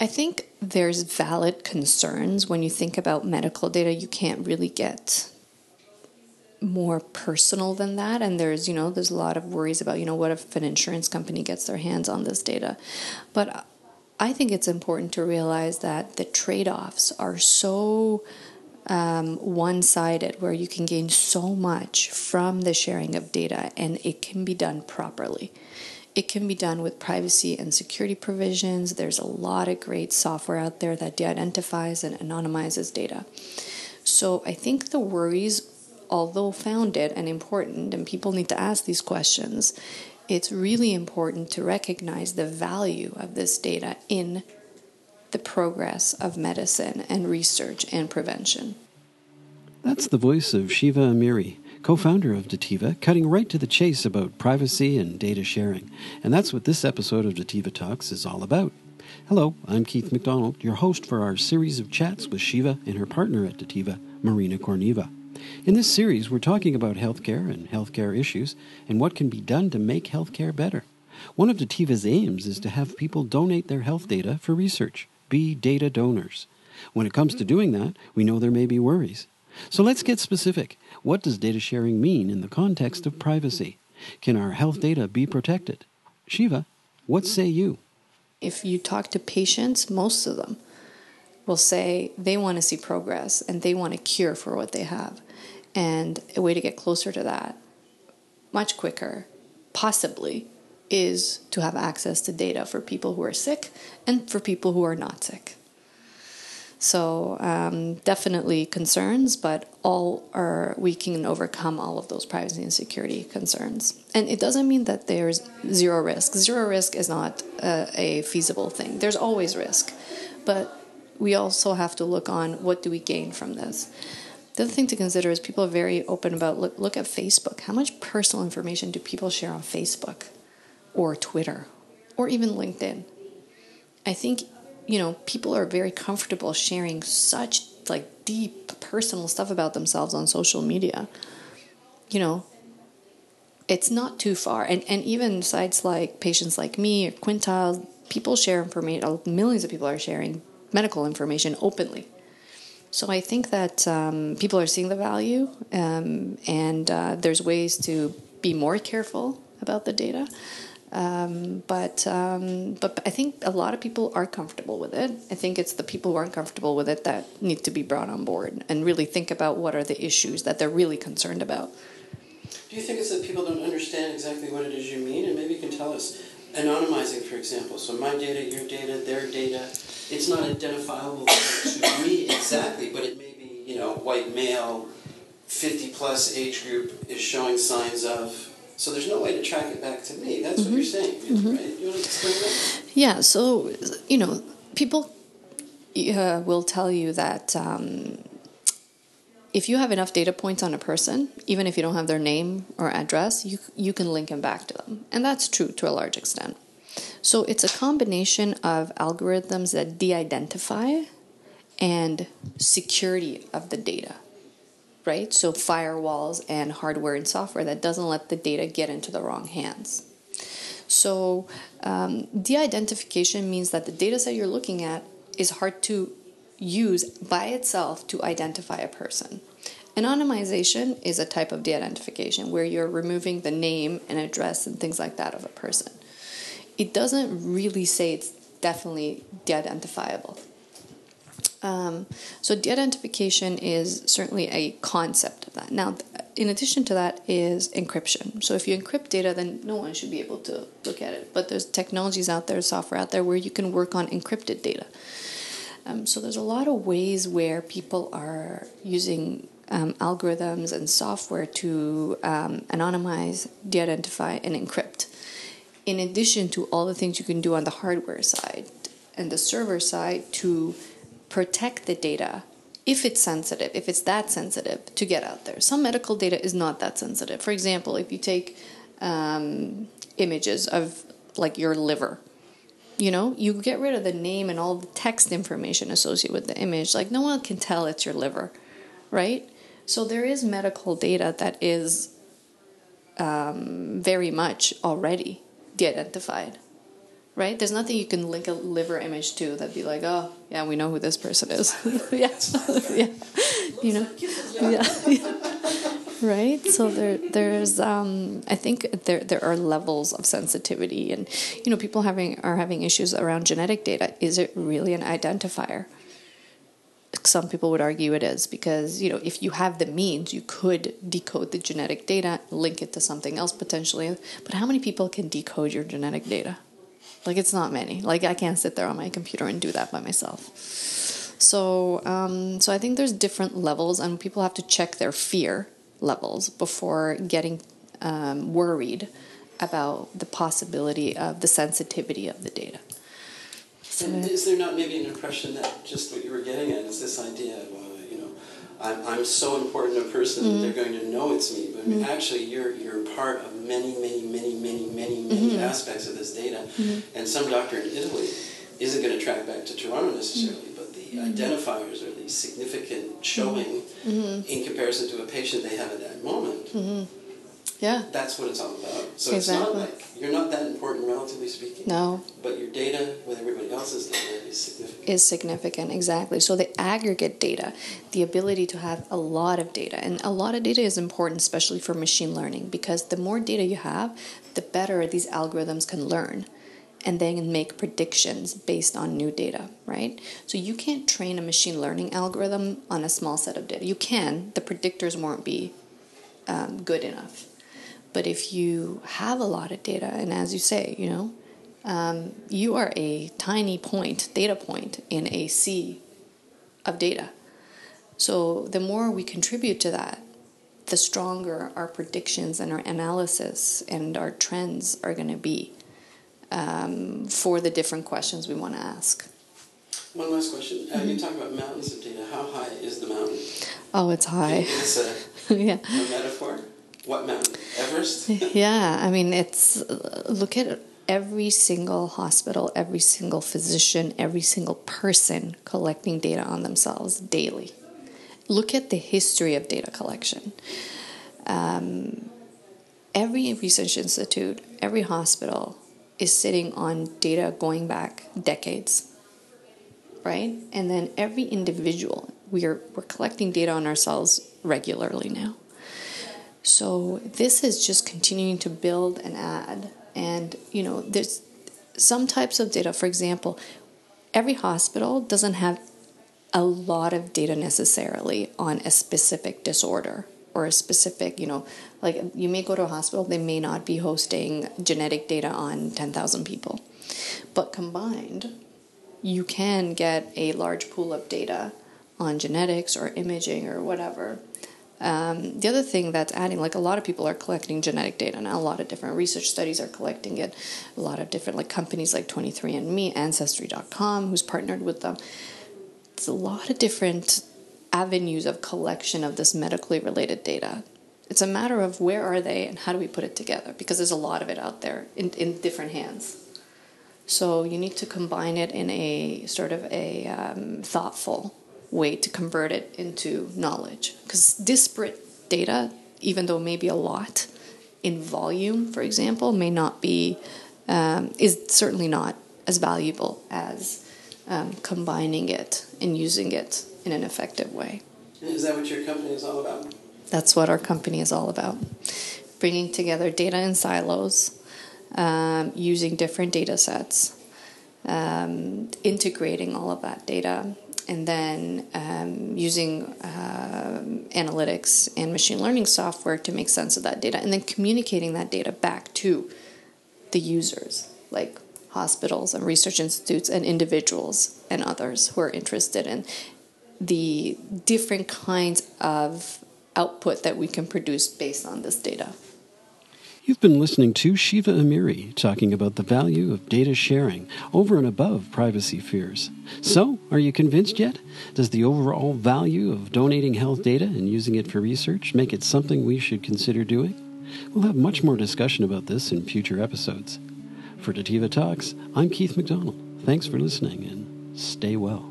I think there's valid concerns. When you think about medical data. You can't really get more personal than that. And there's you know there's a lot of worries about you know what if an insurance company gets their hands on this data? But i think it's important to realize that the trade-offs are so um, one-sided where you can gain so much from the sharing of data and it can be done properly it can be done with privacy and security provisions. There's a lot of great software out there that de-identifies and anonymizes data. So i think the worries although founded and important, and people need to ask these questions, it's really important to recognize the value of this data in the progress of medicine and research and prevention. That's the voice of Shiva Amiri, co founder of Dativa, cutting right to the chase about privacy and data sharing. And that's what this episode of Dativa Talks is all about. Hello, I'm Keith McDonald, your host for our series of chats with Shiva and her partner at Dativa, Marina Korneva. In this series, we're talking about healthcare and healthcare issues and what can be done to make healthcare better. One of Dativa's aims is to have people donate their health data for research, be data donors. When it comes to doing that, we know there may be worries. So let's get specific. What does data sharing mean in the context of privacy? Can our health data be protected? Shiva, what say you? If you talk to patients, most of them will say they want to see progress and they want a cure for what they have. And a way to get closer to that, much quicker, possibly, is to have access to data for people who are sick and for people who are not sick. So um, definitely concerns, but all are we can overcome all of those privacy and security concerns. And it doesn't mean that there's zero risk. Zero risk is not a, a feasible thing. There's always risk, but we also have to look on what do we gain from this. The other thing to consider is people are very open about look, look at Facebook. How much personal information do people share on Facebook or Twitter or even LinkedIn? I think, you know, people are very comfortable sharing such like deep personal stuff about themselves on social media. You know, it's not too far. And and even sites like Patients Like Me or Quintile, people share information, millions of people are sharing medical information openly. So I think that um, people are seeing the value, um, and uh, there's ways to be more careful about the data. Um, but um, but I think a lot of people are comfortable with it. I think it's the people who aren't comfortable with it that need to be brought on board and really think about what are the issues that they're really concerned about. Do you think it's that people don't understand exactly what it is you mean, and maybe you can tell us anonymizing, for example. So my data, your data, their data it's not identifiable to me exactly, but it may be, you know, white male, 50 plus age group is showing signs of. So there's no way to track it back to me. That's mm-hmm. what you're saying, mm-hmm. right? You want to explain that? Yeah, so, you know, people uh, will tell you that um, if you have enough data points on a person, even if you don't have their name or address, you, you can link them back to them. And that's true to a large extent. So it's a combination of algorithms that de identify and security of the data, right? So firewalls and hardware and software that doesn't let the data get into the wrong hands. So um, de identification means that the data set you're looking at is hard to use by itself to identify a person. Anonymization is a type of de identification where you're removing the name and address and things like that of a person it doesn't really say it's definitely de-identifiable. Um, so de-identification is certainly a concept of that. Now, in addition to that is encryption. So if you encrypt data, then no one should be able to look at it. But there's technologies out there, software out there, where you can work on encrypted data. Um, so there's a lot of ways where people are using um, algorithms and software to um, anonymize, de-identify, and encrypt in addition to all the things you can do on the hardware side and the server side to protect the data if it's sensitive, if it's that sensitive to get out there. Some medical data is not that sensitive. For example, if you take um, images of like your liver, you know, you get rid of the name and all the text information associated with the image. Like no one can tell it's your liver, right? So there is medical data that is um, very much already de-identified right? There's nothing you can link a liver image to that'd be like, oh, yeah, we know who this person is. yeah, yeah, you know, yeah, right. So there, there's, um, I think there there are levels of sensitivity, and you know, people having are having issues around genetic data. Is it really an identifier? some people would argue it is because you know if you have the means you could decode the genetic data link it to something else potentially but how many people can decode your genetic data like it's not many. Like i can't sit there on my computer and do that by myself. So um, so i think there's different levels and people have to check their fear levels before getting um, worried about the possibility of the sensitivity of the data. And is there not maybe an impression that just what you were getting at is this idea of, uh, you know, I'm, I'm so important a person mm-hmm. that they're going to know it's me, but mm-hmm. actually you're you're part of many, many, many, many, many, many mm-hmm. aspects of this data. Mm-hmm. And some doctor in Italy isn't going to track back to Toronto necessarily, mm-hmm. but the mm-hmm. identifiers are the significant showing in comparison to a patient they have at that moment. Yeah. That's what it's all about. So exactly. it's not like you're not that important, relatively speaking. No. But your data with everybody else's data is significant. Is significant, exactly. So the aggregate data, the ability to have a lot of data, and a lot of data is important, especially for machine learning, because the more data you have, the better these algorithms can learn and then make predictions based on new data, right? So you can't train a machine learning algorithm on a small set of data. You can, the predictors won't be um, good enough. But if you have a lot of data, and as you say, you know, um, you are a tiny point, data point in a sea of data. So the more we contribute to that, the stronger our predictions and our analysis and our trends are going to be um, for the different questions we want to ask. One last question. Uh, you talk about mountains of data. How high is the mountain? Oh, it's high. It's a, yeah. a metaphor? What mountain? Everest? yeah, I mean, it's look at every single hospital, every single physician, every single person collecting data on themselves daily. Look at the history of data collection. Um, every research institute, every hospital is sitting on data going back decades, right? And then every individual, we are, we're collecting data on ourselves regularly now. So this is just continuing to build and add. And, you know, there's some types of data, for example, every hospital doesn't have a lot of data necessarily on a specific disorder or a specific, you know, like you may go to a hospital, they may not be hosting genetic data on 10,000 people. But combined, you can get a large pool of data on genetics or imaging or whatever um, the other thing that's adding, like a lot of people are collecting genetic data now, a lot of different research studies are collecting it, a lot of different like companies like 23andMe, Ancestry.com, who's partnered with them. It's a lot of different avenues of collection of this medically related data. It's a matter of where are they and how do we put it together because there's a lot of it out there in, in different hands. So you need to combine it in a sort of a um, thoughtful way to convert it into knowledge. Because disparate data, even though maybe a lot in volume, for example, may not be, um, is certainly not as valuable as um, combining it and using it in an effective way. Is that what your company is all about? That's what our company is all about. Bringing together data in silos, um, using different data sets, um, integrating all of that data and then um, using uh, analytics and machine learning software to make sense of that data, and then communicating that data back to the users, like hospitals and research institutes and individuals and others who are interested in the different kinds of output that we can produce based on this data. You've been listening to Shiva Amiri talking about the value of data sharing over and above privacy fears. So, are you convinced yet? Does the overall value of donating health data and using it for research make it something we should consider doing? We'll have much more discussion about this in future episodes. For Dativa Talks, I'm Keith McDonald. Thanks for listening and stay well.